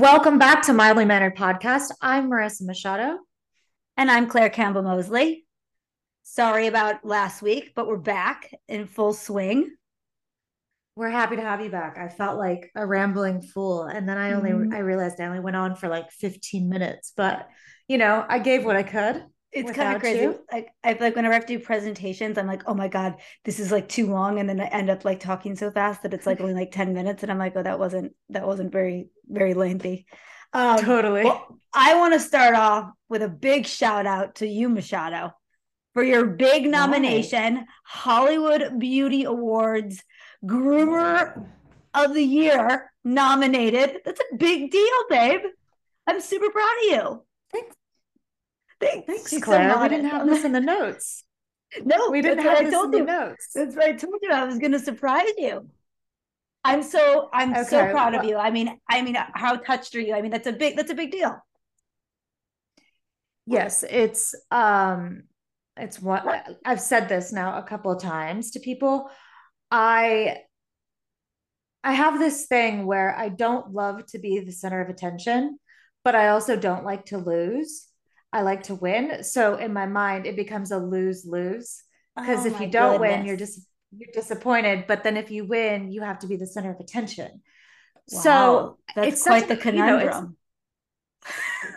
Welcome back to Mildly Mannered Podcast. I'm Marissa Machado. And I'm Claire Campbell Mosley. Sorry about last week, but we're back in full swing. We're happy to have you back. I felt like a rambling fool. And then I only mm-hmm. I realized I only went on for like 15 minutes, but you know, I gave what I could it's kind of crazy. You. Like I feel like whenever I have to do presentations, I'm like, oh my God, this is like too long. And then I end up like talking so fast that it's like only like 10 minutes. And I'm like, oh, that wasn't that wasn't very, very lengthy. Um, totally. Well, I want to start off with a big shout out to you, Machado, for your big nomination, Why? Hollywood Beauty Awards Groomer of the Year nominated. That's a big deal, babe. I'm super proud of you. Thanks. Thanks, Thanks Claire. we didn't have this in the notes. No, we didn't have this in the notes. That's what I told you. I was going to surprise you. I'm so I'm okay. so proud of you. I mean, I mean, how touched are you? I mean, that's a big that's a big deal. Yes, it's um it's what I've said this now a couple of times to people. I I have this thing where I don't love to be the center of attention, but I also don't like to lose. I like to win. So in my mind, it becomes a lose lose because oh if you don't goodness. win, you're just you're disappointed. But then if you win, you have to be the center of attention. Wow. So that's it's quite the conundrum. You know,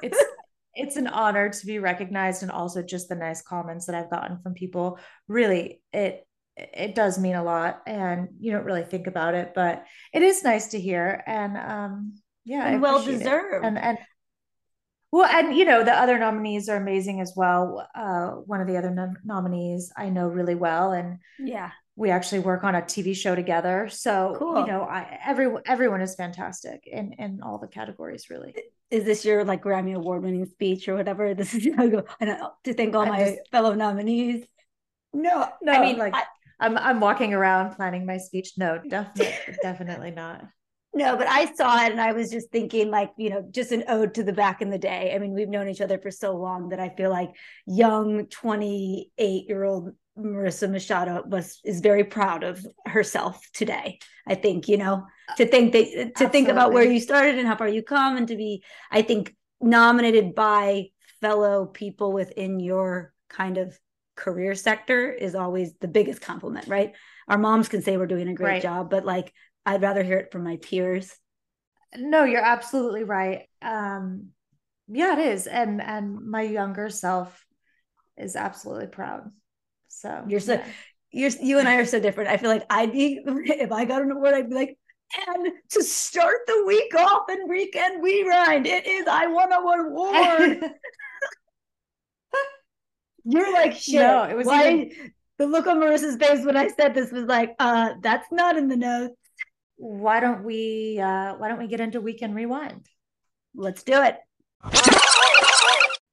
it's, it's it's an honor to be recognized, and also just the nice comments that I've gotten from people. Really, it it does mean a lot, and you don't really think about it, but it is nice to hear. And um, yeah, and well deserved. And and well, and you know, the other nominees are amazing as well. Uh, one of the other nom- nominees I know really well, and yeah, we actually work on a TV show together. So cool. you know, I every everyone is fantastic in in all the categories. Really, is this your like Grammy award winning speech or whatever? This is I go I know, to thank all I'm my just, fellow nominees. No, no, I mean like I, I'm I'm walking around planning my speech. No, definitely, definitely not. No, but I saw it and I was just thinking, like, you know, just an ode to the back in the day. I mean, we've known each other for so long that I feel like young 28 year old Marissa Machado was is very proud of herself today. I think, you know, uh, to think that to Absolutely. think about where you started and how far you come and to be, I think, nominated by fellow people within your kind of career sector is always the biggest compliment, right? Our moms can say we're doing a great right. job, but like I'd rather hear it from my peers. No, you're absolutely right. Um, yeah, it is. And and my younger self is absolutely proud. So you're so yeah. you're you and I are so different. I feel like I'd be if I got an award, I'd be like, and to start the week off and weekend we rind, it is I won an award. You're like shit. No, it was Why, even... the look on Marissa's face when I said this was like, uh, that's not in the notes why don't we uh why don't we get into weekend rewind? Let's do it.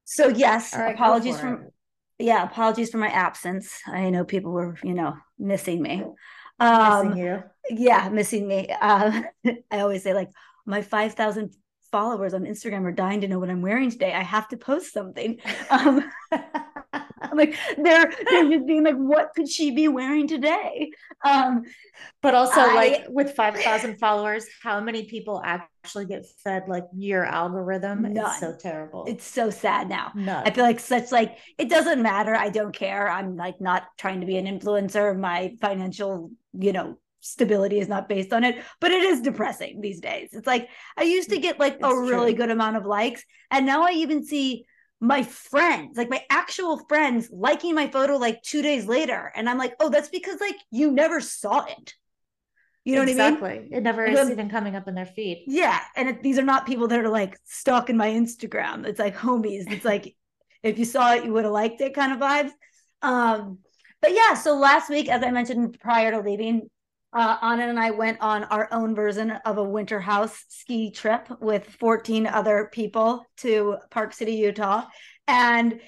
So yes right, apologies for yeah apologies for my absence. I know people were you know missing me. Um missing you. yeah missing me. Uh, i always say like my 5000 followers on instagram are dying to know what i'm wearing today. I have to post something. Um like they're they're just being like, what could she be wearing today? Um, but also I, like with five thousand followers, how many people actually get fed like your algorithm? None. It's so terrible. It's so sad now. None. I feel like such like it doesn't matter. I don't care. I'm like not trying to be an influencer. My financial, you know, stability is not based on it, but it is depressing these days. It's like I used to get like it's a really good amount of likes, and now I even see my friends, like my actual friends, liking my photo like two days later. And I'm like, oh, that's because like you never saw it. You know exactly. what I mean? Exactly. It never is even coming up in their feed. Yeah. And it, these are not people that are like stalking my Instagram. It's like homies. It's like if you saw it, you would have liked it kind of vibes. Um, but yeah, so last week, as I mentioned prior to leaving, uh, Anna and I went on our own version of a winter house ski trip with 14 other people to Park City, Utah. And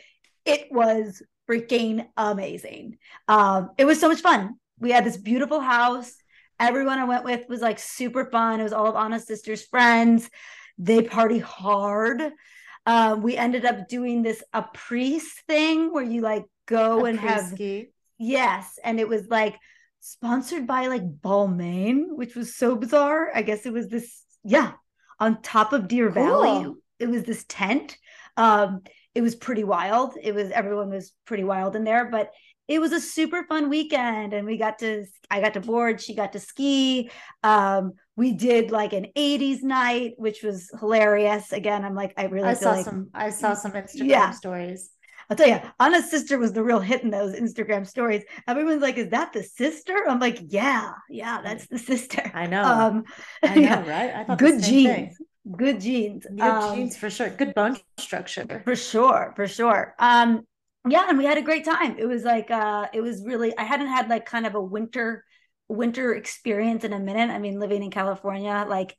it was freaking amazing. Um, it was so much fun. We had this beautiful house. Everyone I went with was like super fun. It was all of Anna's sister's friends. They party hard. Um, we ended up doing this a priest thing where you like go a and have ski. yes, and it was like sponsored by like Balmain, which was so bizarre. I guess it was this, yeah, on top of Deer cool. Valley. It was this tent. Um, it was pretty wild. It was everyone was pretty wild in there, but it was a super fun weekend and we got to i got to board she got to ski um, we did like an 80s night which was hilarious again i'm like i really i saw like, some i saw some instagram yeah. stories I'll tell you, Anna's sister was the real hit in those Instagram stories. Everyone's like, "Is that the sister?" I'm like, "Yeah, yeah, that's the sister." I know. Um, I know, yeah. right? I thought good genes. Thing. Good genes. Good um, genes for sure. Good bone structure. For sure, for sure. Um, yeah, and we had a great time. It was like uh it was really I hadn't had like kind of a winter winter experience in a minute. I mean, living in California, like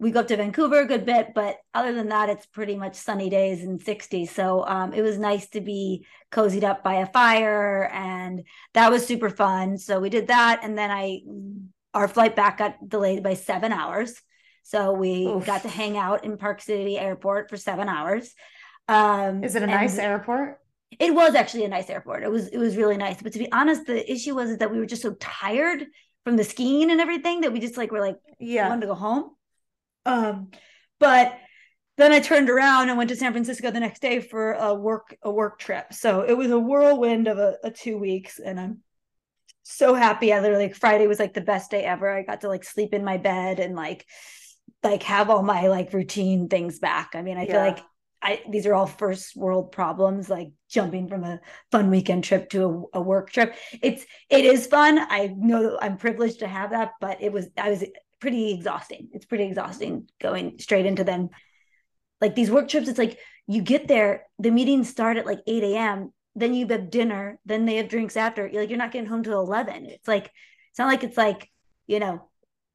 we go up to Vancouver a good bit, but other than that, it's pretty much sunny days and 60. So um, it was nice to be cozied up by a fire, and that was super fun. So we did that, and then I, our flight back got delayed by seven hours. So we Oof. got to hang out in Park City Airport for seven hours. Um, Is it a nice airport? It was actually a nice airport. It was it was really nice. But to be honest, the issue was that we were just so tired from the skiing and everything that we just like were like yeah wanted to go home. Um, but then I turned around and went to San Francisco the next day for a work a work trip. So it was a whirlwind of a, a two weeks, and I'm so happy. I literally Friday was like the best day ever. I got to like sleep in my bed and like like have all my like routine things back. I mean, I yeah. feel like I these are all first world problems, like jumping from a fun weekend trip to a, a, work trip. It's it is fun. I know I'm privileged to have that, but it was I was pretty exhausting. It's pretty exhausting going straight into them. Like these work trips, it's like you get there, the meetings start at like 8 a.m., then you have dinner, then they have drinks after. You're like, you're not getting home till 11. It's like, it's not like it's like, you know,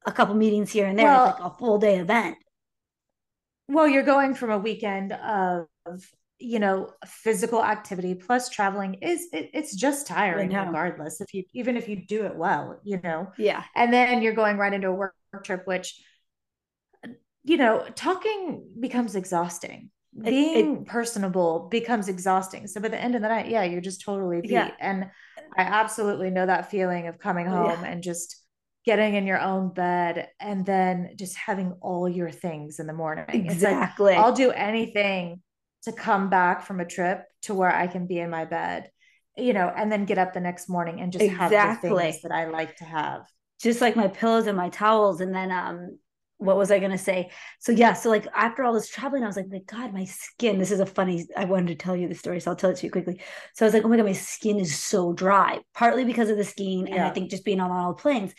a couple meetings here and there. Well, it's like a full day event. Well, you're going from a weekend of you know physical activity plus traveling is it, it's just tiring regardless if you even if you do it well you know yeah and then you're going right into a work trip which you know talking becomes exhausting it, being it, personable becomes exhausting so by the end of the night yeah you're just totally beat yeah. and i absolutely know that feeling of coming oh, home yeah. and just getting in your own bed and then just having all your things in the morning exactly like, i'll do anything to come back from a trip to where I can be in my bed, you know, and then get up the next morning and just exactly. have the things that I like to have. Just like my pillows and my towels. And then um what was I gonna say? So yeah, so like after all this traveling, I was like, my God, my skin. This is a funny. I wanted to tell you the story, so I'll tell it to you quickly. So I was like, oh my God, my skin is so dry, partly because of the skiing, yeah. and I think just being on all planes.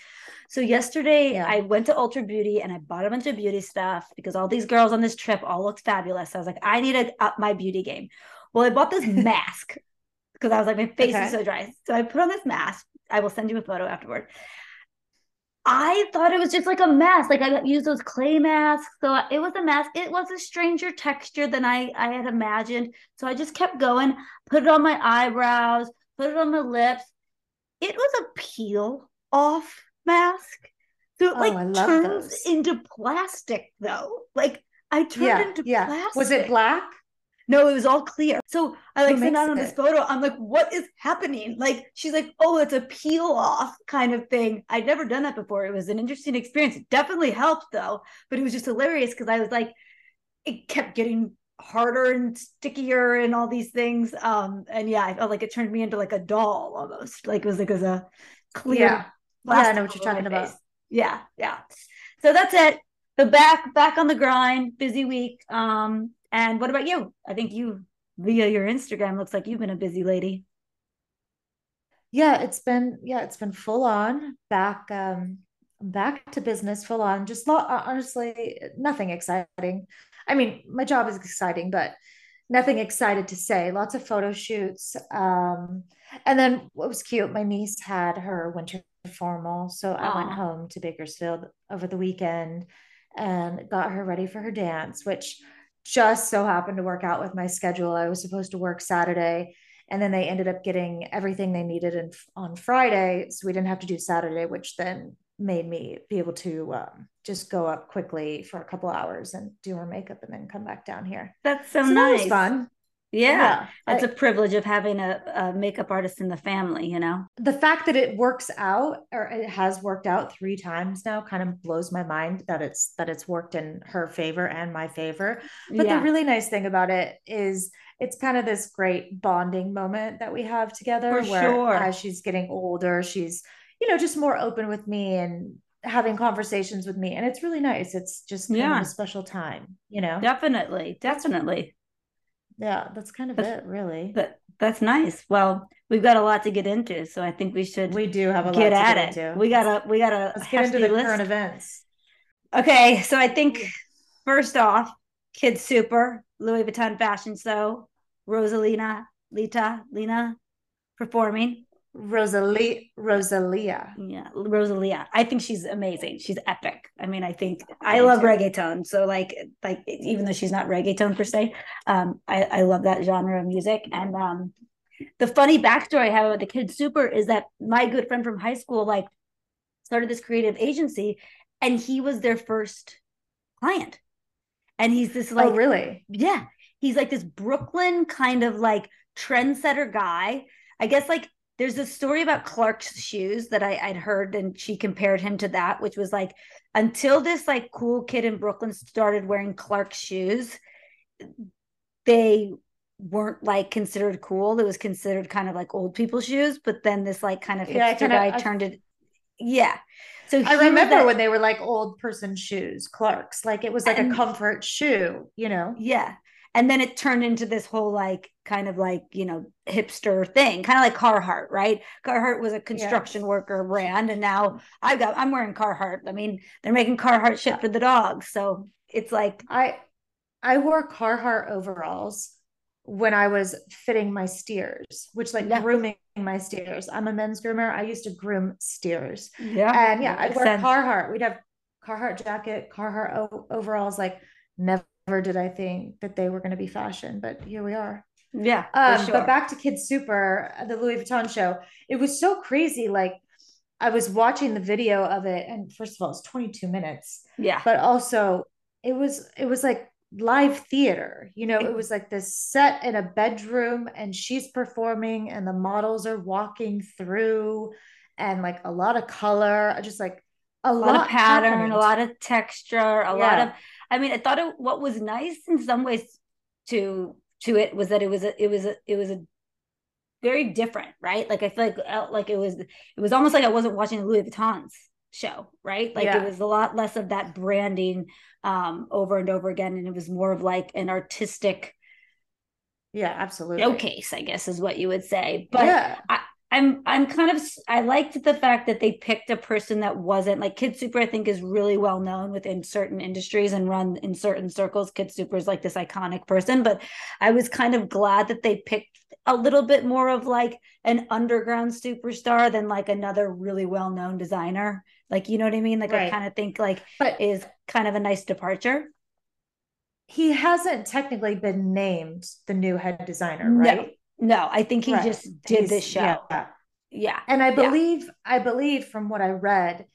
So yesterday yeah. I went to Ulta Beauty and I bought a bunch of beauty stuff because all these girls on this trip all looked fabulous. So I was like, I need to up my beauty game. Well, I bought this mask because I was like, my face okay. is so dry. So I put on this mask. I will send you a photo afterward. I thought it was just like a mask. Like I used those clay masks. So it was a mask. It was a stranger texture than I, I had imagined. So I just kept going, put it on my eyebrows, put it on my lips. It was a peel off mask. So it oh, like turns those. into plastic though. Like I turned yeah, into yeah. plastic. Was it black? No, it was all clear. So I like sent out on this photo. I'm like, what is happening? Like, she's like, oh, it's a peel off kind of thing. I'd never done that before. It was an interesting experience. It definitely helped though, but it was just hilarious because I was like, it kept getting harder and stickier and all these things. Um, and yeah, I felt like it turned me into like a doll almost. Like it was like it was a clear yeah yeah, I know what you're talking about. Yeah, yeah. So that's it. The back back on the grind, busy week. Um, and what about you? I think you via your Instagram looks like you've been a busy lady. Yeah, it's been yeah, it's been full on back um back to business full on. Just not honestly nothing exciting. I mean, my job is exciting, but nothing excited to say. Lots of photo shoots. Um, and then what was cute, my niece had her winter formal. So Aww. I went home to Bakersfield over the weekend and got her ready for her dance, which just so happened to work out with my schedule. I was supposed to work Saturday and then they ended up getting everything they needed in, on Friday. So we didn't have to do Saturday, which then made me be able to um, just go up quickly for a couple hours and do her makeup and then come back down here. That's so, so nice. That was fun. Yeah, it's I, a privilege of having a, a, makeup artist in the family, you know? The fact that it works out or it has worked out three times now kind of blows my mind that it's that it's worked in her favor and my favor. But yeah. the really nice thing about it is it's kind of this great bonding moment that we have together For where sure. as she's getting older, she's, you know, just more open with me and having conversations with me. And it's really nice. It's just yeah. a special time, you know? Definitely. Definitely yeah that's kind of that's, it really. but that's nice. Well we've got a lot to get into so i think we should we do have a get lot at get it. into. we gotta we gotta let's get into the list. current events. Okay so i think first off kids super louis vuitton fashion show rosalina lita lena performing Rosalia Rosalia. Yeah, Rosalia. I think she's amazing. She's epic. I mean, I think I, I love too. reggaeton. So like like even though she's not reggaeton per se, um, I, I love that genre of music. And um the funny backstory I have about the Kid Super is that my good friend from high school like started this creative agency and he was their first client. And he's this like oh, really? Yeah. He's like this Brooklyn kind of like trendsetter guy. I guess like there's a story about Clarks shoes that I, would heard, and she compared him to that, which was like until this like cool kid in Brooklyn started wearing Clarks shoes, they weren't like considered cool. It was considered kind of like old people shoes, but then this like kind of yeah, hipster guy I, turned it. Yeah. So I remember that, when they were like old person shoes, Clarks, like it was like and, a comfort shoe, you know? Yeah and then it turned into this whole like kind of like you know hipster thing kind of like carhartt right? Carhartt was a construction worker brand and now i've got i'm wearing carhartt. I mean they're making carhartt shit for the dogs so it's like i i wore carhartt overalls when i was fitting my steers which like yeah. grooming my steers. I'm a men's groomer. I used to groom steers. Yeah. And yeah i'd wear sense. carhartt. We'd have carhartt jacket carhartt overalls like never never did I think that they were going to be fashion, but here we are. Yeah. Um, sure. But back to Kids Super, the Louis Vuitton show. It was so crazy. Like I was watching the video of it, and first of all, it's 22 minutes. Yeah. But also, it was it was like live theater. You know, it was like this set in a bedroom, and she's performing, and the models are walking through, and like a lot of color, just like a, a lot, lot, of pattern, happening. a lot of texture, a yeah. lot of I mean, I thought it, what was nice in some ways to to it was that it was a it was a it was a very different, right? Like I feel like uh, like it was it was almost like I wasn't watching a Louis Vuitton's show, right? Like yeah. it was a lot less of that branding um over and over again, and it was more of like an artistic yeah absolutely showcase i guess is what you would say but yeah. I, I'm I'm kind of I liked the fact that they picked a person that wasn't like Kid Super. I think is really well known within certain industries and run in certain circles. Kid Super is like this iconic person, but I was kind of glad that they picked a little bit more of like an underground superstar than like another really well known designer. Like you know what I mean? Like right. I kind of think like but is kind of a nice departure. He hasn't technically been named the new head designer, right? No. No, I think he right. just did He's, this show. Yeah. yeah. And I believe, yeah. I believe from what I read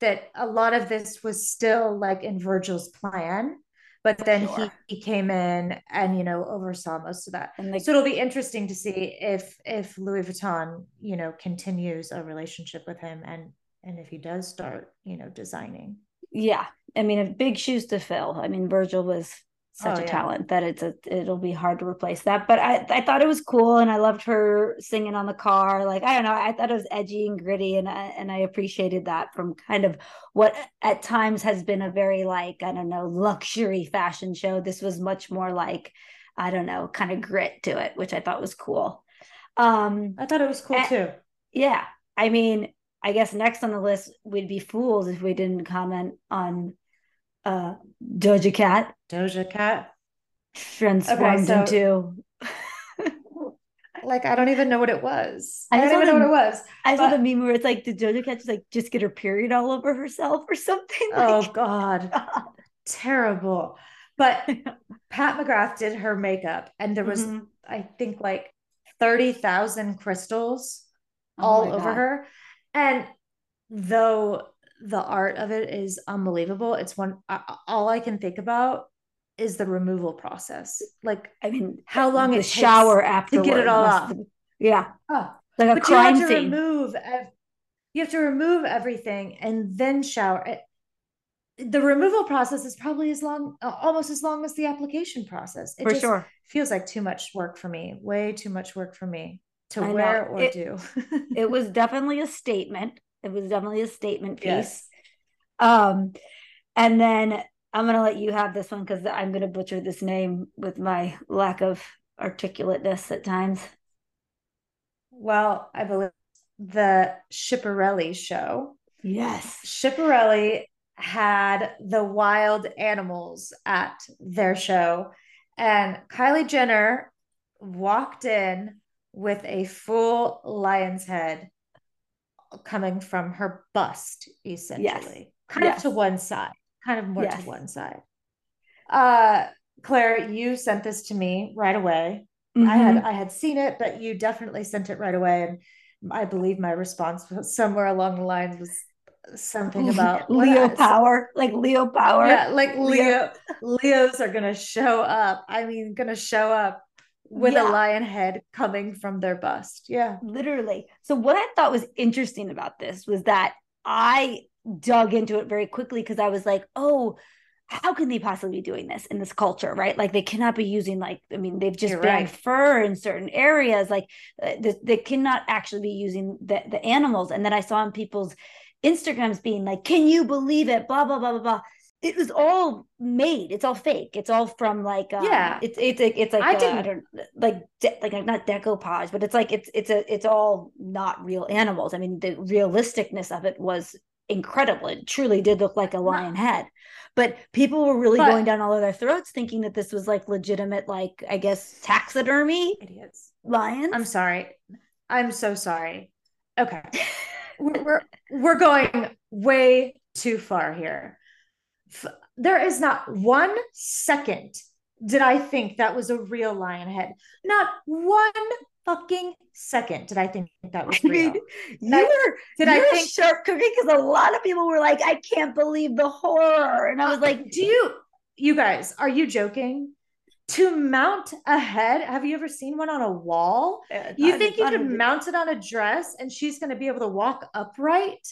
that a lot of this was still like in Virgil's plan, but then sure. he, he came in and you know oversaw most of that. And like, so it'll be interesting to see if if Louis Vuitton, you know, continues a relationship with him and and if he does start, you know, designing. Yeah. I mean, a big shoes to fill. I mean, Virgil was such oh, a yeah. talent that it's a it'll be hard to replace that. But I I thought it was cool and I loved her singing on the car. Like I don't know, I thought it was edgy and gritty and I, and I appreciated that from kind of what at times has been a very like I don't know luxury fashion show. This was much more like I don't know kind of grit to it, which I thought was cool. Um I thought it was cool and, too. Yeah, I mean, I guess next on the list we'd be fools if we didn't comment on uh Doja Cat. Doja Cat transformed okay, so, into like I don't even know what it was. I, I don't even the, know what it was. I but, saw the meme where it's like did Doja Cat just like just get her period all over herself or something? Oh like, God. God. Terrible. But Pat McGrath did her makeup and there was mm-hmm. I think like 30,000 crystals oh all over God. her. And though the art of it is unbelievable. It's one all I can think about is the removal process. Like, I mean, how long the it shower after to get it all off. Yeah, Oh, like a but you have crime to scene. remove. You have to remove everything and then shower. It- The removal process is probably as long, almost as long as the application process. It for just sure. feels like too much work for me. Way too much work for me to I know. wear or It- do. It was definitely a statement. It was definitely a statement piece. yes. Um, and then I'm gonna let you have this one because I'm gonna butcher this name with my lack of articulateness at times. Well, I believe the Schiaparelli show. Yes. Schiaparelli had the wild animals at their show, and Kylie Jenner walked in with a full lion's head coming from her bust, essentially, kind Yes. of to one side, kind of more Yes. to one side. Uh, Claire, you sent this to me right away. I had Mhm. I had seen it, but you definitely sent it right away, and I believe my response was somewhere along the lines was something about Leo I- power, like Leo power. Yeah, like Leo- Leo Leos are gonna show up. I mean, gonna show up with Yeah. a lion head coming from their bust. Yeah. literally. So what I thought was interesting about this was that I dug into it very quickly because I was like, oh, how can they possibly be doing this in this culture, right? Like they cannot be using like I mean they've just You're banned right. fur in certain areas, like uh, they, they cannot actually be using the the animals. And then I saw on people's Instagrams being like, can you believe it? Blah blah blah blah blah. It was all made. It's all fake. It's all from like um, Yeah. It's it's like it's like I uh, didn't- don't like de- like not decoupage, but it's like it's it's a it's all not real animals. I mean, the realisticness of it was incredible. It truly did look like a lion head. But people were really But- going down all of their throats thinking that this was like legitimate, like I guess taxidermy Idiots. lions. I'm sorry. I'm so sorry. Okay. we're, we're we're going way too far here. F- There is not one second did I think that was a real lion head. Not one fucking second did I think that was I real. mean, I- you were did I a think sharp cookie because a lot of people were like, I can't believe the horror. And I was like, do you you guys are you joking? To mount a head, have you ever seen one on a wall? "Uh, You think you could mount it on a dress and she's going to be able to walk upright?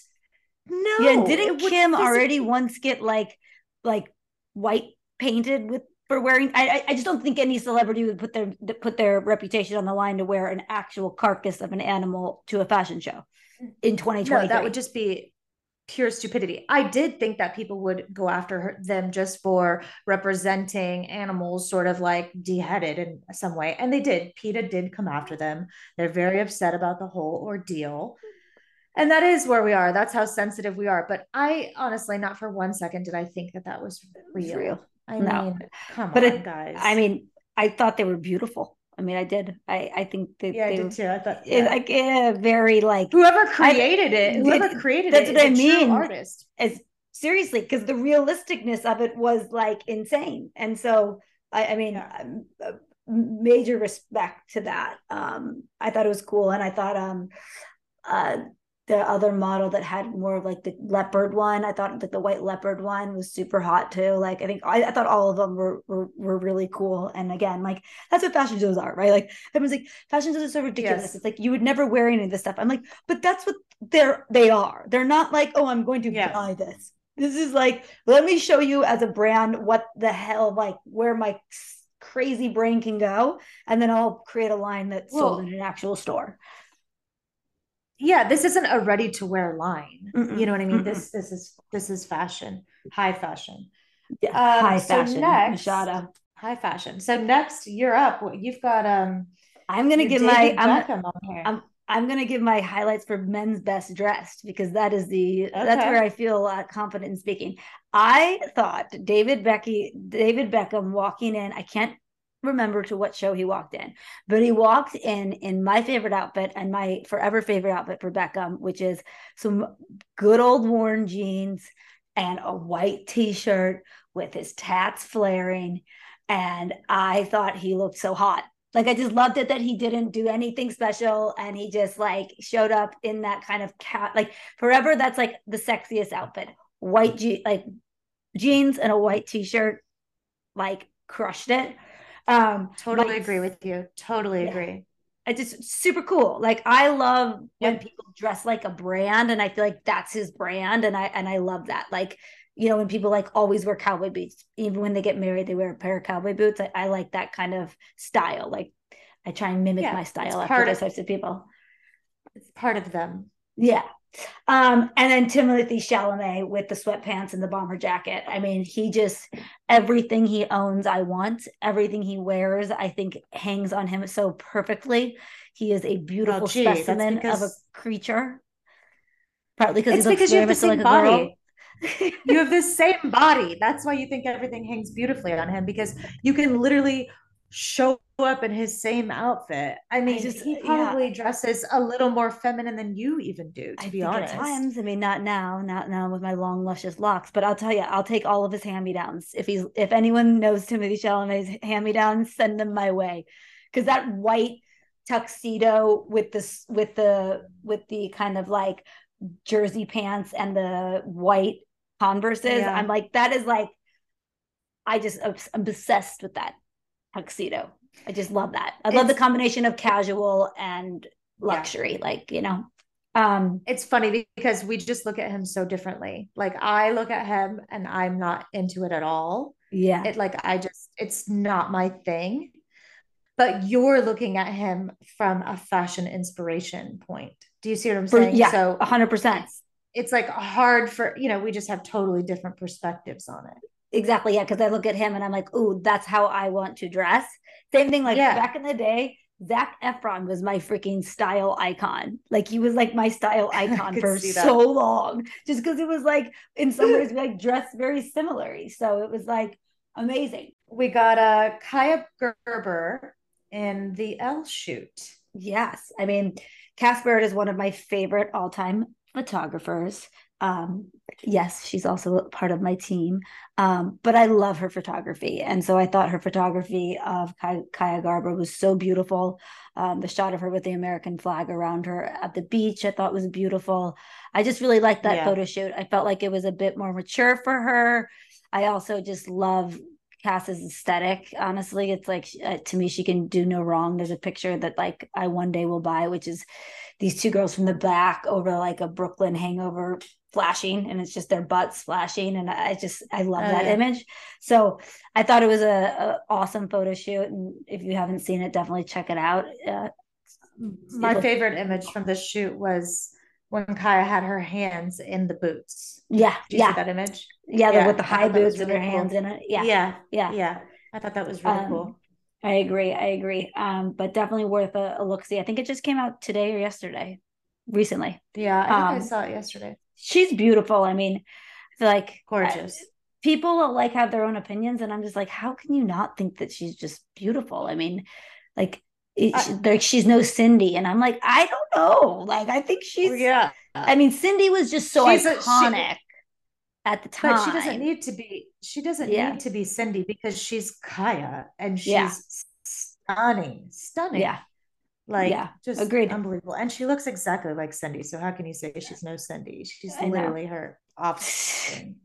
No. Yeah, didn't Kim already once get like like white painted with for wearing? I I- just don't think any celebrity would put their put their reputation on the line to wear an actual carcass of an animal to a fashion show in 2020. No, that would just be pure stupidity. I did think that people would go after her, them just for representing animals sort of like deheaded in some way. And they did. PETA did come after them. They're very upset about the whole ordeal. And that is where we are. That's how sensitive we are. But I honestly, not for one second did I think that that was real. real. I No. mean, come But on, it- guys. I mean, I thought they were beautiful. I mean, I did. I I think that yeah, I they did too. I thought it- yeah. like yeah, very like whoever created it, did- whoever created that's it, what is I mean. artist. as seriously because the realisticness of it was like insane and so i, I mean Yeah. uh, major respect to that um i thought it was cool and i thought um uh the other model that had more of like the leopard one. I thought that the white leopard one was super hot too. Like i think i, I thought all of them were, were were really cool. And again like that's what fashion shows are right? Like everyone's like fashion shows are so ridiculous. Yes. it's like you would never wear any of this stuff. I'm like but that's what they're they are. They're not like oh i'm going to Yeah. buy this. This is like let me show you as a brand what the hell like where my crazy brain can go and then i'll create a line that's sold in an actual store yeah this isn't a ready to wear line. Mm-mm, you know what i mean? mm-mm. this this is this is fashion high fashion. Yeah Um, high so fashion next- high fashion. So next you're up. You've got um i'm gonna give my David I'm, Beckham on here. I'm I'm gonna give my highlights for men's best dressed because that is the that's where I feel uh, confident in speaking. I thought David Becky David Beckham walking in. I can't remember to what show he walked in, but he walked in in my favorite outfit and my forever favorite outfit for Beckham, which is some good old worn jeans and a white t-shirt with his tats flaring. And I thought he looked so hot. Like I just loved it that he didn't do anything special and he just like showed up in that kind of cat like forever that's like the sexiest outfit. White je- like jeans and a white t-shirt like crushed it. Um, totally agree with you. Totally yeah. agree. it's just super cool. Like I love when people dress like a brand, and I feel like that's his brand, and I and I love that. Like you know, when people like always wear cowboy boots, even when they get married, they wear a pair of cowboy boots. I, I like that kind of style. Like I try and mimic yeah, my style after those types of people. It's part of them. Yeah. Um, and then Timothée Chalamet with the sweatpants and the bomber jacket. I mean, he just everything he owns, I want. Everything he wears, I think hangs on him so perfectly. He is a beautiful oh, gee, specimen because... of a creature. Partly because he looks because very much like a body. you have the same body. That's why you think everything hangs beautifully on him because you can literally show up in his same outfit. I mean, I just, he uh, probably yeah. dresses a little more feminine than you even do, to I be honest. At times, I mean, not now, not now with my long, luscious locks, but I'll tell you, I'll take all of his hand-me-downs. If he's, if anyone knows Timothée Chalamet's hand-me-downs, send them my way, because that white tuxedo with this, with the, with the kind of like jersey pants and the white Converses. Yeah. I'm like, that is like, I just, I'm obsessed with that tuxedo. I just love that. I love the combination of casual and luxury, yeah. like, you know. Um, it's funny because we just look at him so differently. Like I look at him and I'm not into it at all. Yeah. It like I just it's not my thing. But you're looking at him from a fashion inspiration point. Do you see what I'm saying? For, yeah, so 100% it's like hard for you know we just have totally different perspectives on it exactly yeah because i look at him and i'm like oh that's how i want to dress same thing like yeah. back in the day Zac Efron was my freaking style icon. Like he was like my style icon for so long, just because it was like in some ways we like dressed very similarly. So it was like amazing. We got a uh, Kaia Gerber in the Elle shoot. Yes, I mean Cass Bird is one of my favorite all time photographers. Um, yes, she's also part of my team, um, but I love her photography. And so I thought her photography of Kaia Gerber was so beautiful. Um, the shot of her with the American flag around her at the beach, I thought was beautiful. I just really liked that yeah. photo shoot. I felt like it was a bit more mature for her. I also just love Cass's aesthetic. Honestly, it's like uh, to me, she can do no wrong. There's a picture that like I one day will buy, which is these two girls from the back over like a Brooklyn hangover flashing and it's just their butts flashing and i just i love oh, that yeah. image so i thought it was a, a, awesome photo shoot and if you haven't seen it definitely check it out uh, my favorite image from the shoot was when kaia had her hands in the boots. Yeah, yeah. that image? Yeah, yeah with the high boots really and her cool. hands in it. Yeah, yeah, yeah, yeah. I thought that was really um, cool. I agree. I agree. Um, but definitely worth a, a look see. I think it just came out today or yesterday, recently. Yeah, I, um, I saw it yesterday. She's beautiful. I mean, like gorgeous. Uh, people like have their own opinions, and I'm just like, how can you not think that she's just beautiful? I mean, like, it, I, like she's no Cindy, and I'm like, I don't know. Like, I think she's. Yeah. I mean, Cindy was just so she's iconic. A, she, at the time. But she doesn't need to be. She doesn't yeah. need to be Cindy because she's Kaia and she's yeah. stunning, stunning. Yeah, like yeah, just agreed, unbelievable. And she looks exactly like Cindy. So how can you say she's no Cindy? She's I literally know. her offspring.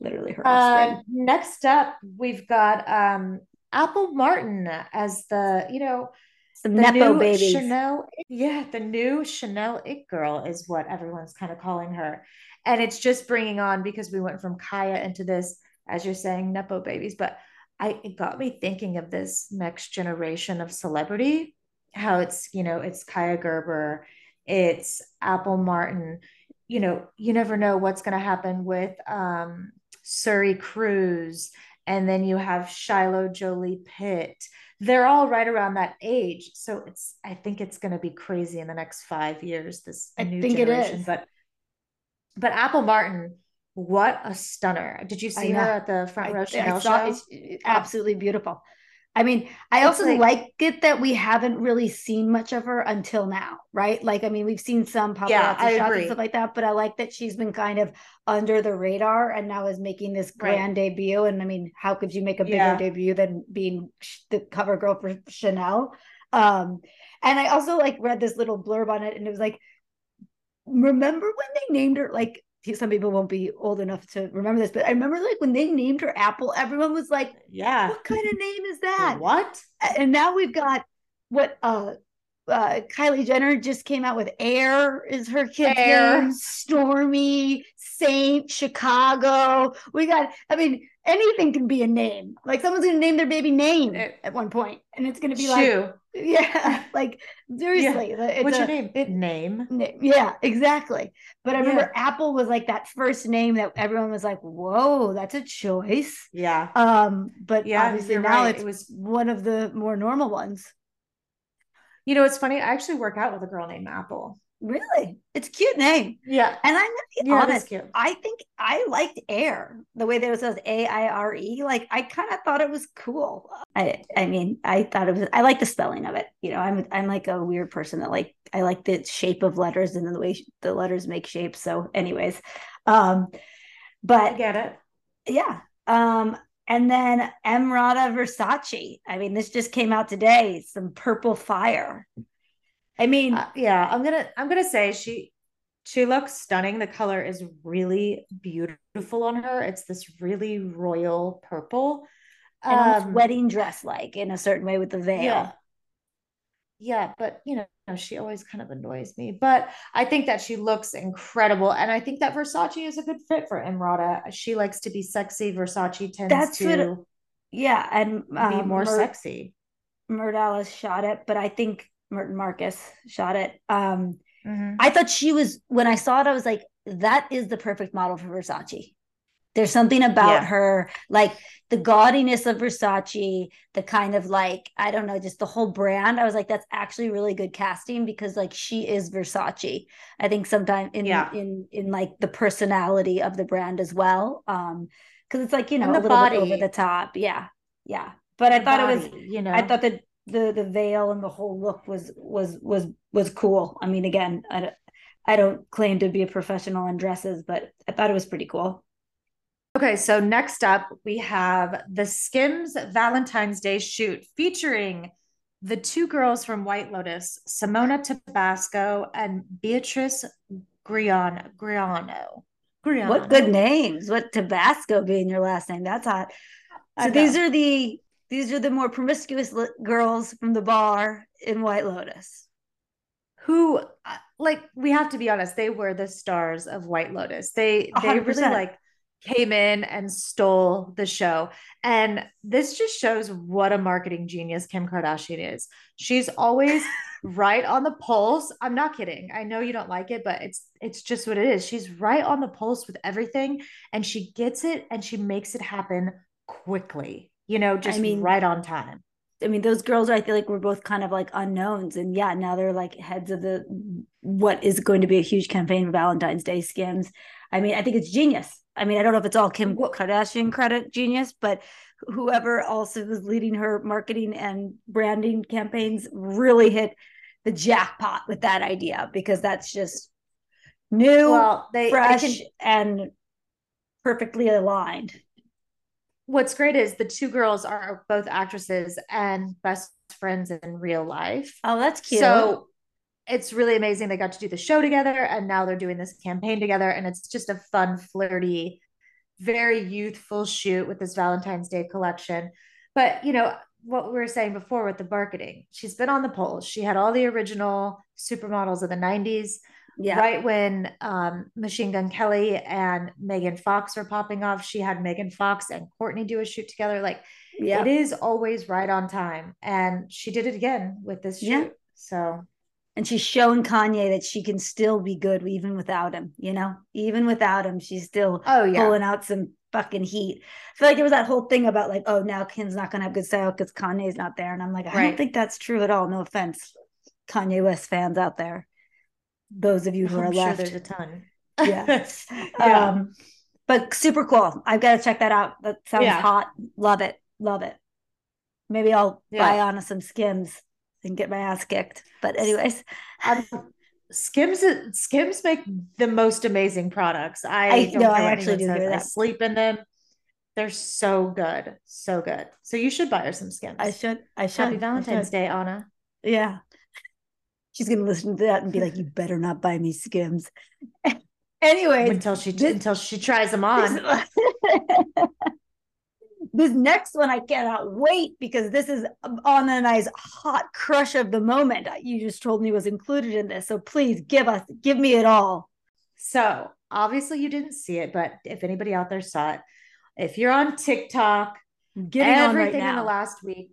literally her offspring. Uh, next up, we've got um Apple Martin as the you know some nepo babies. Chanel, yeah, the new Chanel it girl is what everyone's kind of calling her and it's just bringing on because we went from Kaia into this, as you're saying, nepo babies. But I it got me thinking of this next generation of celebrity. How it's you know it's Kaia Gerber, it's Apple Martin. You know you never know what's going to happen with um, Suri Cruise, and then you have Shiloh Jolie Pitt they're all right around that age. So it's I think it's going to be crazy in the next five years. This I new think generation, it is. but but Apple Martin, what a stunner! Did you see her at the front row I, I saw, show? It's absolutely beautiful. I mean, I also like, like, it that we haven't really seen much of her until now, right? Like, I mean, we've seen some paparazzi yeah, shots agree. and stuff like that, but I like that she's been kind of under the radar and now is making this grand right. debut. And I mean, how could you make a bigger yeah. debut than being the cover girl for Chanel? Um, and I also like read this little blurb on it, and it was like remember when they named her like some people won't be old enough to remember this, but I remember like when they named her Apple, everyone was like, Yeah. "What kind of name is that?" What? And now we've got what uh, uh Kylie Jenner just came out with Aire is her kid's Aire. name, Stormi, Saint, Chicago. We got, I mean, anything can be a name. Like someone's gonna name their baby name It- at one point, and it's gonna be like, Shoe. Yeah, like seriously, the- it's What's your name? It name. Na- Yeah, exactly. But I Yeah. remember Apple was like that first name that everyone was like, "Whoa, that's a choice." Yeah. Um, but Yeah, obviously now right. It was- one of the more normal ones. You know, it's funny. I actually work out with a girl named Apple. Really, it's a cute name. Yeah. And I'm gonna be Yeah, honest, cute. I think I liked Aire the way that it says A I R E. Like I kind of thought it was cool. I I mean, I thought it was. I like the spelling of it. You know, I'm I'm like a weird person that like I like the shape of letters and the way the letters make shapes. So, anyways, um, I but get it. yeah. Um, and then Emrata Versace. I mean, this just came out today. Some purple fire. I mean, Uh, yeah, I'm gonna I'm gonna say she she looks stunning. The color is really beautiful on her. It's this really royal purple. and Um, wedding dress like in a certain way with the veil. Yeah. Yeah, but you know, she always kind of annoys me. But I think that she looks incredible. And I think that Versace is a good fit for Emrata. She likes to be sexy. Versace tends That's to Yeah, and be um, more Mer- sexy. Myrtle shot it, but I think Mert and Marcus shot it. Um, Mhm. I thought she was when I saw it, I was like, that is the perfect model for Versace. There's something about Yeah. her, like the gaudiness of Versace, the kind of like, I don't know, just the whole brand. I was like, that's actually really good casting because like she is Versace. I think sometimes in Yeah. in in like the personality of the brand as well. Um, because it's like, you know, a the little bit over the top. Yeah. Yeah. But I The thought it was you know. I thought that the the veil and the whole look was was was was cool. I mean, again, I don't, I don't claim to be a professional in dresses, but I thought it was pretty cool. Okay, so next up we have the Skims Valentine's Day shoot featuring the two girls from White Lotus, Simona Tabasco and Beatrice Griano. Griano. Griano. What good names? What Tabasco being your last name? That's hot. So these are the these are the more promiscuous li- girls from the bar in White Lotus. Who uh, like we have to be honest, they were the stars of White Lotus. They A they hundred really like came in and stole the show. And this just shows what a marketing genius Kim Kardashian is. She's always right on the pulse. I'm not kidding. I know you don't like it, but it's it's just what it is. She's right on the pulse with everything and she gets it and she makes it happen quickly. You know, just mean, right on time. I mean, those girls, I feel like were both kind of like unknowns, and yeah, now they're like heads of the what is going to be a huge campaign for Valentine's Day skims. I mean, I think it's genius. I mean, I don't know if it's all Kim Kardashian credit genius, but whoever also was leading her marketing and branding campaigns really hit the jackpot with that idea because that's just new, Well, they, they fresh, can and perfectly aligned. What's great is the two girls are both actresses and best friends in real life. Oh, that's cute. So it's really amazing they got to do the show together and now they're doing this campaign together and it's just a fun flirty very youthful shoot with this Valentine's Day collection. But you know what we were saying before with the marketing. She's been on the polls. She had all the original supermodels of the 90s yeah, right when um, Machine Gun Kelly and Megan Fox were popping off, she had Megan Fox and Kourtney do a shoot together. Like yeah. it is always right on time, and she did it again with this shoot. Yeah. So and she's showing Kanye that she can still be good even without him, you know, even without him, she's still oh yeah, pulling out some fucking heat. I feel like there was that whole thing about like, oh, now Kim's not gonna have good style because Kanye's not there. And I'm like, I Right. don't think that's true at all. No offense, Kanye West fans out there. Those of you who I'm are sure left. there's a ton. Yeah. yeah. Um, but super cool. I've got to check that out. That sounds Yeah. hot. Love it. Love it. Maybe I'll Yeah. buy on some skims and get my ass kicked. But anyways, Um, Skims Skims make the most amazing products. I, I- don't no, care I actually do hear says. I that. sleep in them. They're so good, so good. So you should buy her some Skims. I should. I should. Happy Valentine's should. Day, Anna. Yeah. She's gonna listen to that and be like, "You better not buy me Skims." Anyway, until she this, until she tries them on. This, this next one I cannot wait because this is Anna and I's hot crush of the moment. You just told me was included in this, so please give us give me it all. So obviously you didn't see it, but if anybody out there saw it, if you're on TikTok, Getting everything right in the last week,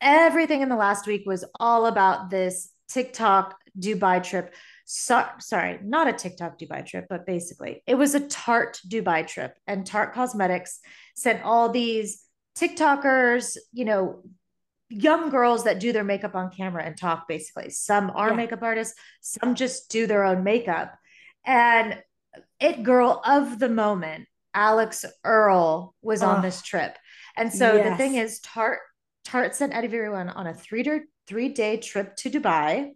everything in the last week was all about this TikTok Dubai trip. So, sorry, not a TikTok Dubai trip, but basically it was a Tarte Dubai trip. And Tarte Cosmetics sent all these TikTokers, you know, young girls that do their makeup on camera and talk basically. Some are yeah. makeup artists, some just do their own makeup. And it girl of the moment, Alix Earle, was oh. on this trip. And so yes. the thing is, Tarte Tarte sent everyone on a three day three day trip to Dubai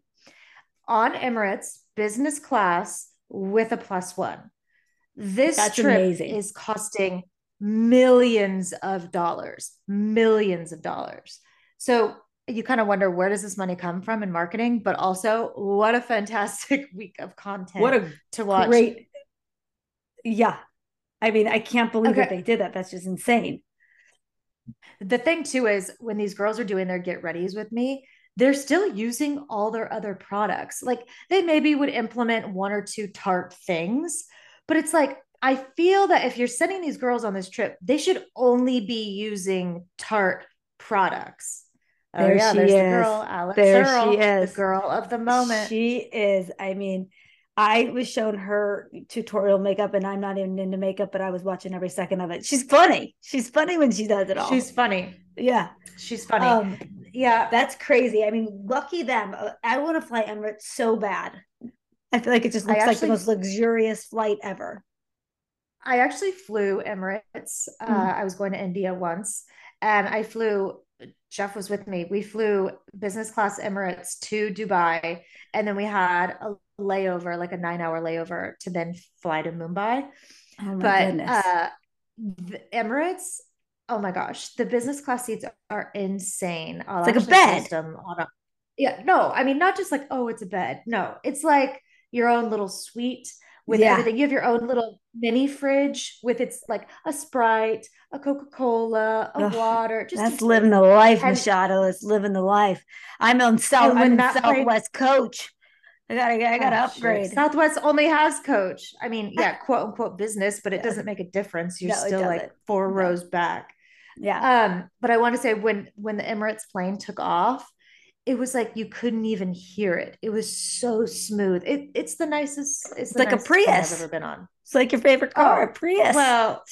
on Emirates business class with a plus one. This That's trip amazing. is costing millions of dollars, millions of dollars. So you kind of wonder where does this money come from in marketing, but also what a fantastic week of content. What a to watch. Great. Yeah. I mean, I can't believe okay. that they did that. That's just insane. The thing too is when these girls are doing their get readies with me, they're still using all their other products. Like they maybe would implement one or two Tarte things, but it's like I feel that if you're sending these girls on this trip, they should only be using Tarte products. Oh, there yeah, she there's is. the girl, Alix there Earle, she is. the girl of the moment. She is. I mean, I was shown her tutorial makeup, and I'm not even into makeup, but I was watching every second of it. She's funny. She's funny when she does it all. She's funny. Yeah, she's funny. Um, yeah, that's crazy. I mean, lucky them. Uh, I want to fly Emirates so bad. I feel like it just looks actually, like the most luxurious flight ever. I actually flew Emirates. Uh, mm. I was going to India once, and I flew Jeff was with me. We flew business class Emirates to Dubai, and then we had a layover, like a nine hour layover, to then fly to Mumbai. Oh but uh, the Emirates, oh my gosh, the business class seats are insane. I'll it's like a bed. A, yeah, no, I mean not just like oh, it's a bed. No, it's like your own little suite with yeah. everything. You have your own little mini fridge with its like a Sprite, a Coca Cola, a Ugh, water. Just that's living the life, and, Machado. It's living the life. I'm on South. I'm Southwest Coach. I gotta, I gotta oh, upgrade. Southwest only has Coach. I mean, yeah, quote unquote business, but it yeah. doesn't make a difference. You're no, still like four no. rows back. Yeah. Um, but I want to say when when the Emirates plane took off, it was like you couldn't even hear it. It was so smooth. It, it's the nicest. It's, it's like nicest a Prius I've ever been on. It's like your favorite car, oh, a Prius. Well,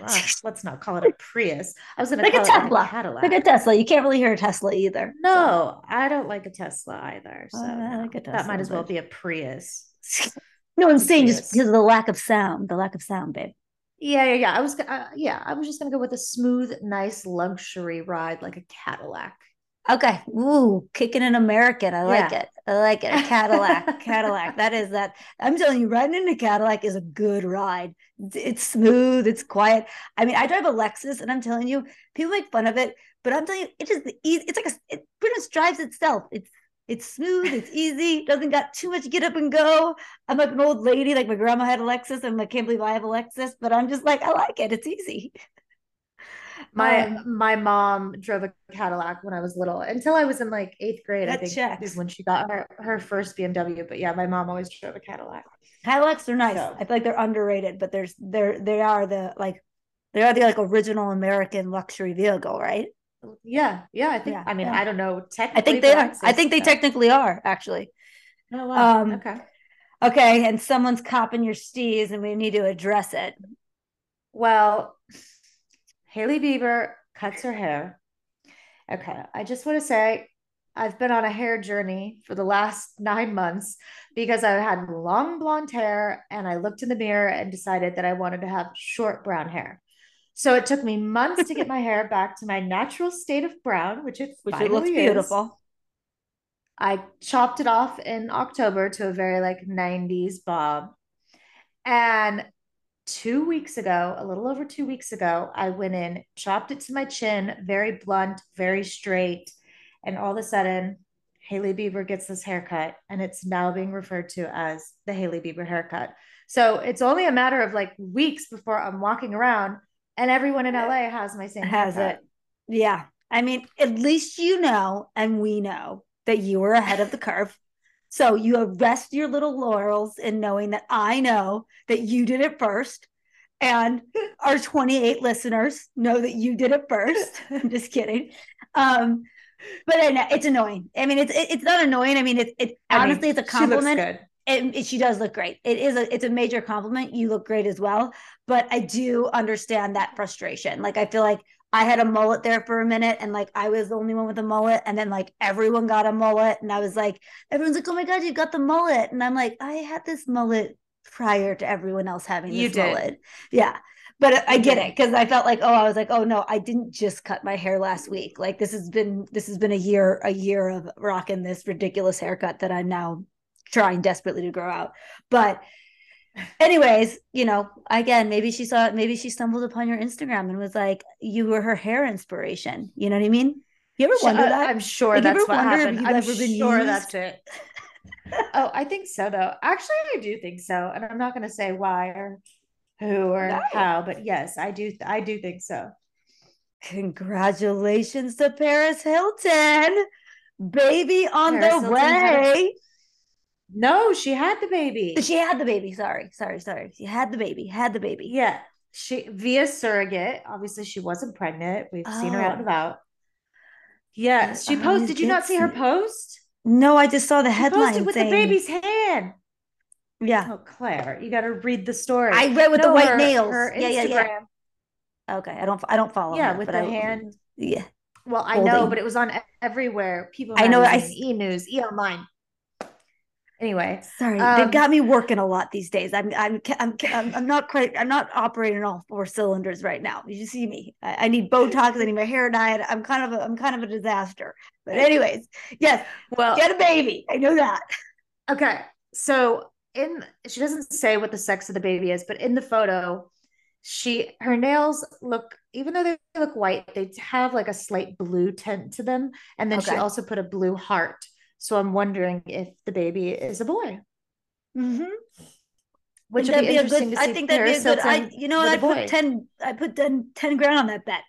let's not call it a Prius. I was going to like call a Tesla. it a Cadillac. Like a Tesla. You can't really hear a Tesla either. No, so. I don't like a Tesla either. So uh, like Tesla, that might as well be a Prius. no, I'm saying just because of the lack of sound. The lack of sound, babe. Yeah, yeah, yeah. I was, uh, yeah, I was just gonna go with a smooth, nice luxury ride like a Cadillac. Okay. Ooh, kicking an American. I like yeah. it. I like it. A Cadillac. Cadillac. That is that. I'm telling you, riding in a Cadillac is a good ride. It's smooth. It's quiet. I mean, I drive a Lexus, and I'm telling you, people make fun of it, but I'm telling you, it is the easy. It's like a. It pretty much drives itself. It's it's smooth. It's easy. Doesn't got too much get up and go. I'm like an old lady. Like my grandma had a Lexus. I'm like, can't believe I have a Lexus, but I'm just like, I like it. It's easy. My um, my mom drove a Cadillac when I was little until I was in like eighth grade. I think checks. is when she got her her first BMW. But yeah, my mom always drove a Cadillac. Cadillacs are nice. So. I feel like they're underrated, but there's they're they are the like they are the like original American luxury vehicle, right? Yeah, yeah. I think. Yeah, I mean, yeah. I don't know. Technically, I think they are. I think they technically are actually. Oh wow. Um, okay. Okay, and someone's copping your steez, and we need to address it. Well, Hailey Bieber cuts her hair. Okay, I just want to say I've been on a hair journey for the last nine months because I had long blonde hair and I looked in the mirror and decided that I wanted to have short brown hair. So it took me months to get my hair back to my natural state of brown, which it which finally it looks beautiful. Is. I chopped it off in October to a very like 90s bob. And two weeks ago, a little over two weeks ago, I went in, chopped it to my chin, very blunt, very straight. And all of a sudden, Hailey Bieber gets this haircut, and it's now being referred to as the Hailey Bieber haircut. So it's only a matter of like weeks before I'm walking around and everyone in LA has my same has haircut. it. Yeah. I mean, at least you know, and we know that you were ahead of the curve. So you rest your little laurels in knowing that I know that you did it first. And our 28 listeners know that you did it first. I'm just kidding. Um, but I know it's annoying. I mean, it's it, it's not annoying. I mean, it's it I mean, honestly it's a compliment. It- she does look great. It is a it's a major compliment. You look great as well. But I do understand that frustration. Like I feel like I had a mullet there for a minute, and like I was the only one with a mullet, and then like everyone got a mullet, and I was like, everyone's like, oh my god, you got the mullet, and I'm like, I had this mullet prior to everyone else having this You did. mullet. Yeah. But I get it because I felt like, oh, I was like, oh no, I didn't just cut my hair last week. Like this has been this has been a year, a year of rocking this ridiculous haircut that I'm now trying desperately to grow out. But anyways, you know, again, maybe she saw maybe she stumbled upon your Instagram and was like, you were her hair inspiration. You know what I mean? You ever wonder Uh, that? I'm sure Like, that's what happened. I'm sure used? that's it. oh, I think so though. Actually, I do think so, and I'm not going to say why or who or No. how, but yes, I do. I do think so. Congratulations to Paris Hilton. Baby on Paris the Hilton way. No, she had the baby. She had the baby. Sorry, sorry, sorry. She had the baby. Had the baby. Yeah, she via surrogate. Obviously, she wasn't pregnant. We've seen her out and Oh. about. Yes, she posted. Did you not see her post? No, I just saw the She headline posted with the baby's hand. Yeah, Oh, Claire, you got to read the story. I read with the white her- nails. Her yeah, yeah, yeah. Okay, I don't. I don't follow. Yeah, her, with the I, hand. Yeah, Well, I know, but it was on everywhere. People, I know, I E News, E Online. Anyway, sorry. Um, They've got me working a lot these days. I'm. I'm. I'm. I'm, I'm not quite. I'm not operating on all four cylinders right now. You see me. I, I need Botox. I need my hair dyed. I'm kind of. A, I'm kind of a disaster. But anyways, yes, well, get a baby. I know that. okay. So in she doesn't say what the sex of the baby is, but in the photo, she her nails look even though they look white, they have like a slight blue tint to them, and then she also put a blue heart. So I'm wondering if the baby is a boy, Mm-hmm. which would be be a interesting good. to see. I think that'd Paris be a good. I. You know, with what? a I put ten. I put 10, 10 grand on that bet.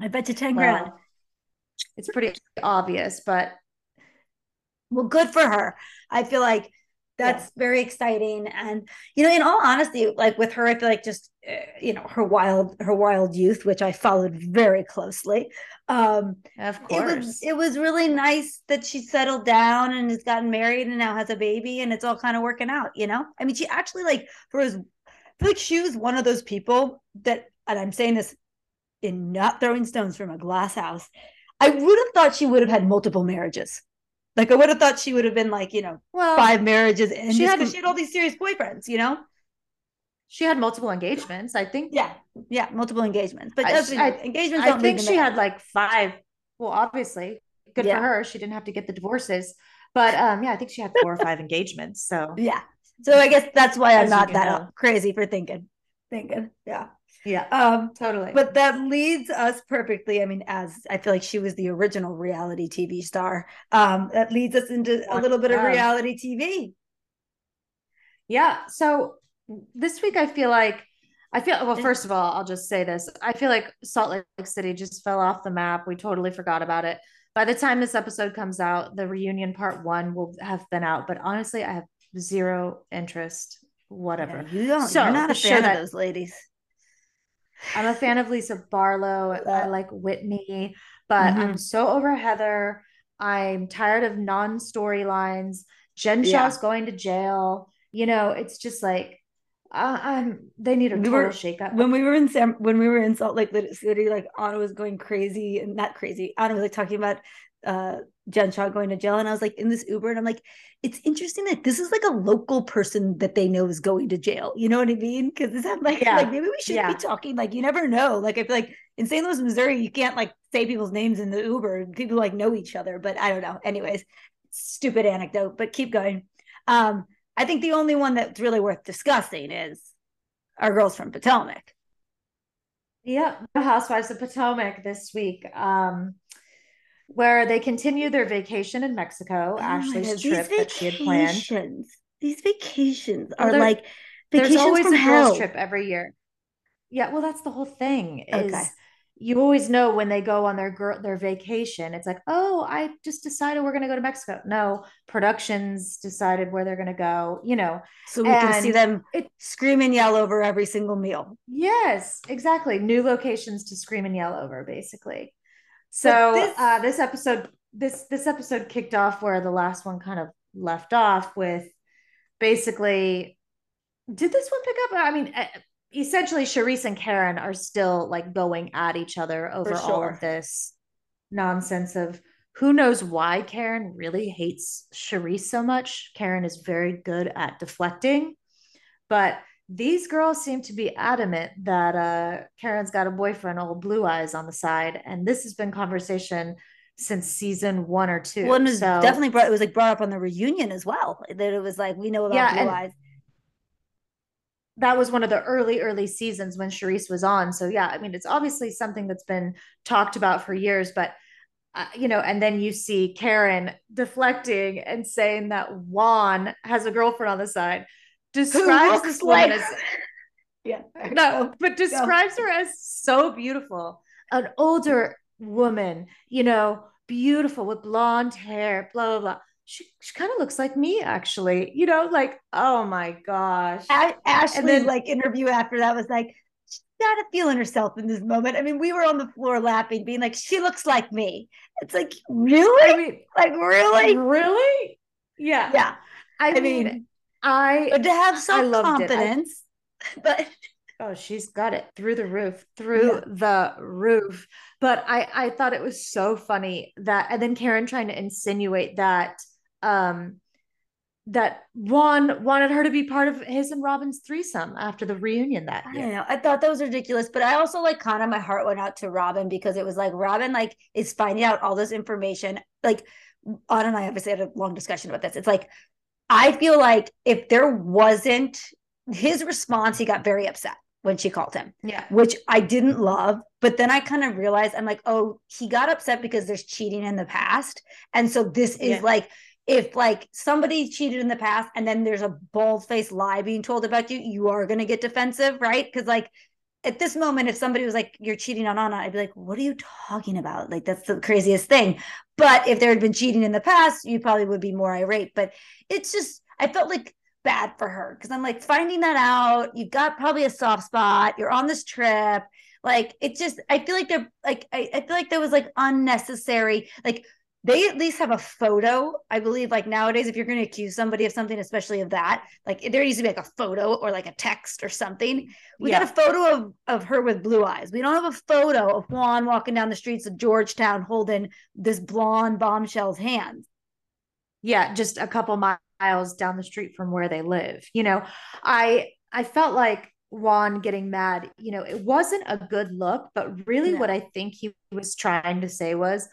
I bet you ten grand. Well, it's pretty obvious, but Well, good for her. I feel like that's very exciting, and you know, in all honesty, like with her, I feel like just uh, you know her wild her wild youth, which I followed very closely. Um, of course it was it was really nice that she settled down and has gotten married and now has a baby, and it's all kind of working out. You know, I mean, she actually like for as like she was one of those people that, and I'm saying this in not throwing stones from a glass house. I would have thought she would have had multiple marriages. Like I would have thought she would have been like, you know, well, five marriages and she had- she had all these serious boyfriends, you know? she had multiple engagements. I think. Yeah. Yeah. Multiple engagements. But I- that's I- engagements I think she had like five. Well, obviously, good Yeah. for her. She didn't have to get the divorces. But um, yeah, I think she had four or five engagements. So Yeah. So I guess that's why I'm As not that know. crazy for thinking. Thinking. Yeah. Yeah, Um totally. But that leads us perfectly. I mean, as I feel like she was the original reality TV star. Um, that leads us into a little bit of reality TV. yeah. So this week, I feel like I feel well. First of all, I'll just say this: I feel like Salt Lake City just fell off the map. We totally forgot about it. By the time this episode comes out, the reunion part one will have been out. But honestly, I have zero interest. Whatever. Yeah, you don't, So, you're not a fan that- of those ladies. I'm a fan of Lisa Barlow. I like Whitney, but I'm so over Heather. I'm tired of non storylines. Jen Yeah. Shah's going to jail. You know, it's just like uh, I'm. They need a We total were- shakeup. when we were in Sam, when we were in Salt Lake City, like Anna was going crazy and not crazy. Anna was like talking about uh Jen Shah going to jail, and I was like in this Uber, and I'm like, it's interesting that this is like a local person that they know is going to jail. You know what I mean? Because this I'm like, Yeah. like maybe we should Yeah. be talking. Like you never know. Like I feel like in St. Louis, Missouri, you can't like say people's names in the Uber. People like know each other, but I don't know. Anyways, stupid anecdote, but keep going. Um, I think the only one that's really worth discussing is our girls from Potomac. Yep, the Housewives of Potomac this week, um, where they continue their vacation in Mexico. Oh Ashley's trip that she had planned. These vacations are they're- like Vacations There's always a hell. girls trip every year. Yeah, well, that's the whole thing. Is okay. you always know when they go on their girl their vacation. It's like, oh, I just decided we're going to go to Mexico. No, productions decided where they're going to go. You know, so we can see them it, scream and yell over every single meal. Yes, exactly. New locations to scream and yell over, basically. So this, uh, this episode, this this episode kicked off where the last one kind of left off with basically. Did this one pick up? I mean, essentially Charrisse and Karen are still like going at each other over sure. all of this nonsense of who knows why Karen really hates Charrisse so much. Karen is very good at deflecting, but these girls seem to be adamant that uh, Karen's got a boyfriend, old blue eyes on the side, and this has been conversation since season one or two. Well, it was so, definitely brought. It was like brought up on the reunion as well. That it was like we know about yeah, blue eyes that was one of the early early seasons when Charrisse was on. So yeah, I mean it's obviously something that's been talked about for years, but uh, you know, and then you see Karen deflecting and saying that Juan has a girlfriend on the side. Describes this woman like... as yeah, no, but describes no. her as so beautiful, an older woman, you know, beautiful with blonde hair, blah blah blah. She, she kind of looks like me actually you know like oh my gosh. A- ashley's then, like interview after that was like she's got a feeling herself in this moment. I mean we were on the floor laughing being like she looks like me. It's like really? I mean, like really? really? Yeah. Yeah. I, I mean, mean i but to have some confidence I, but oh she's got it through the roof through yeah. the roof but i i thought it was so funny that and then karen trying to insinuate that um, that Juan wanted her to be part of his and Robin's threesome after the reunion that year. I know. I thought that was ridiculous, but I also like kind of my heart went out to Robin because it was like Robin like is finding out all this information. Like Anna and I obviously had a long discussion about this. It's like I feel like if there wasn't his response, he got very upset when she called him. Yeah. Which I didn't love. But then I kind of realized I'm like, oh, he got upset because there's cheating in the past. And so this is yeah. like if like somebody cheated in the past and then there's a bald faced lie being told about you, you are going to get defensive, right? Because like at this moment, if somebody was like, you're cheating on Anna, I'd be like, what are you talking about? Like, that's the craziest thing. But if there had been cheating in the past, you probably would be more irate. But it's just, I felt like bad for her because I'm like, finding that out, you've got probably a soft spot, you're on this trip. Like, it just, I feel like they're like, I, I feel like there was like unnecessary, like, they at least have a photo. I believe like nowadays, if you're going to accuse somebody of something, especially of that, like there needs to be like a photo or like a text or something. We yeah. got a photo of, of her with blue eyes. We don't have a photo of Juan walking down the streets of Georgetown holding this blonde bombshell's hand. Yeah, just a couple miles down the street from where they live. You know, I I felt like Juan getting mad, you know, it wasn't a good look, but really no. what I think he was trying to say was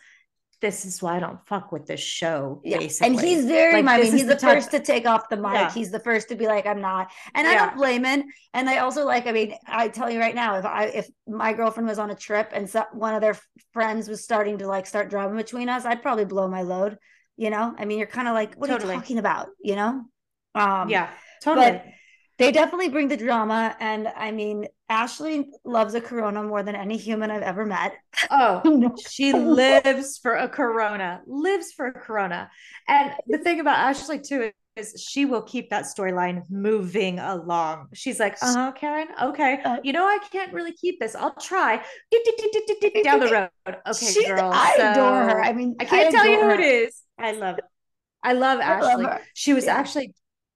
this is why I don't fuck with this show. Yeah. Basically. And he's very, like, I mean, he's the, the first to take off the mic. Yeah. He's the first to be like, I'm not. And yeah. I don't blame him. And I also like, I mean, I tell you right now, if I, if my girlfriend was on a trip and so, one of their friends was starting to like start drama between us, I'd probably blow my load. You know, I mean, you're kind of like, what totally. are you talking about? You know? Um, yeah, totally. But they definitely bring the drama. And I mean, Ashley loves a Corona more than any human I've ever met. Oh, she lives for a Corona, lives for a Corona. And the thing about Ashley, too, is she will keep that storyline moving along. She's like, uh huh, Karen, okay. Uh, you know, I can't really keep this. I'll try. Down the road. Okay, girl. I so, adore her. I mean, I can't I tell you who it is. I love it. I love I Ashley. Love she was yeah. actually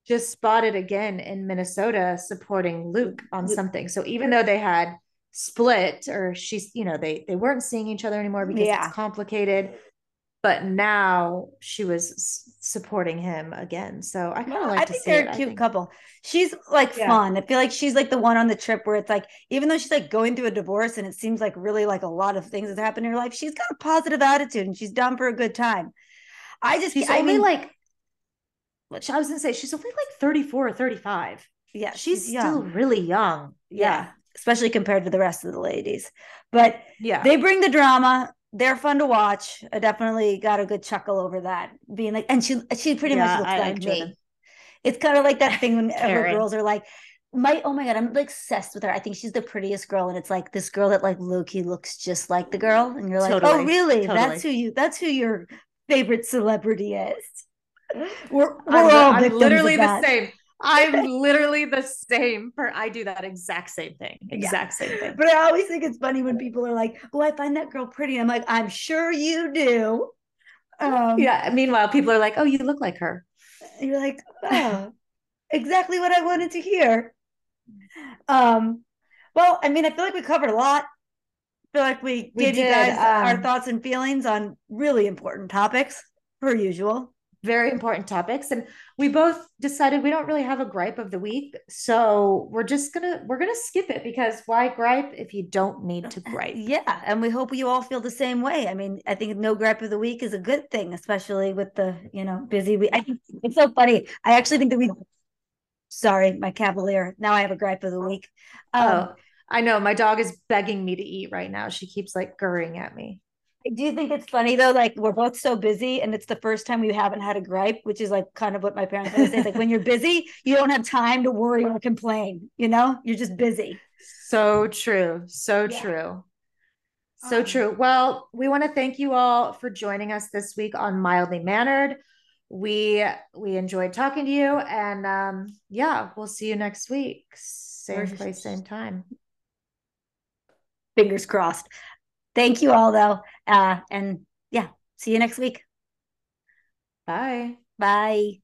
just spotted again in Minnesota supporting Luke on something. So even though they had split or she's, you know, they they weren't seeing each other anymore because yeah. it's complicated. But now she was supporting him again. So I kind of like that. I think they're it. a cute couple. She's like yeah. fun. I feel like she's like the one on the trip where it's like, even though she's like going through a divorce and it seems like really like a lot of things that happen in her life, she's got a positive attitude and she's down for a good time. I just she's I only mean, like I was gonna say she's only like 34 or 35. Yeah, she's, she's still really young. Yeah. yeah. Especially compared to the rest of the ladies. But yeah, they bring the drama. They're fun to watch. I definitely got a good chuckle over that. Being like, and she she pretty yeah, much looks I like me. Them. It's kind of like that thing when girls are like, my oh my god, I'm like obsessed with her. I think she's the prettiest girl, and it's like this girl that like Loki looks just like the girl, and you're like, oh, totally. oh really? Totally. That's who you. That's who your favorite celebrity is. We're, we're I'm, all I'm literally the same. I'm literally the same for I do that exact same thing. Exact yeah. same thing. But I always think it's funny when people are like, Oh, I find that girl pretty. I'm like, I'm sure you do. Um, yeah. Meanwhile, people are like, Oh, you look like her. You're like, oh, exactly what I wanted to hear. Um, well, I mean, I feel like we covered a lot. I feel like we, we gave did, you guys um, our thoughts and feelings on really important topics, per usual very important topics. And we both decided we don't really have a gripe of the week. So we're just gonna we're gonna skip it because why gripe if you don't need to gripe? yeah and we hope you all feel the same way. I mean i think no gripe of the week is a good thing especially with the you know busy week i think it's so funny. I actually think that we sorry my cavalier. Now i have a gripe of the week. Um, oh i know. My dog is begging me to eat right now. She keeps like gurring at me do you think it's funny though? Like we're both so busy, and it's the first time we haven't had a gripe, which is like kind of what my parents always say. Like when you're busy, you don't have time to worry or complain. You know, you're just busy. So true. So yeah. true. So um, true. Well, we want to thank you all for joining us this week on Mildly Mannered. We we enjoyed talking to you, and um, yeah, we'll see you next week. Same place, same time. Fingers crossed. Thank you all, though. Uh, and yeah, see you next week. Bye. Bye.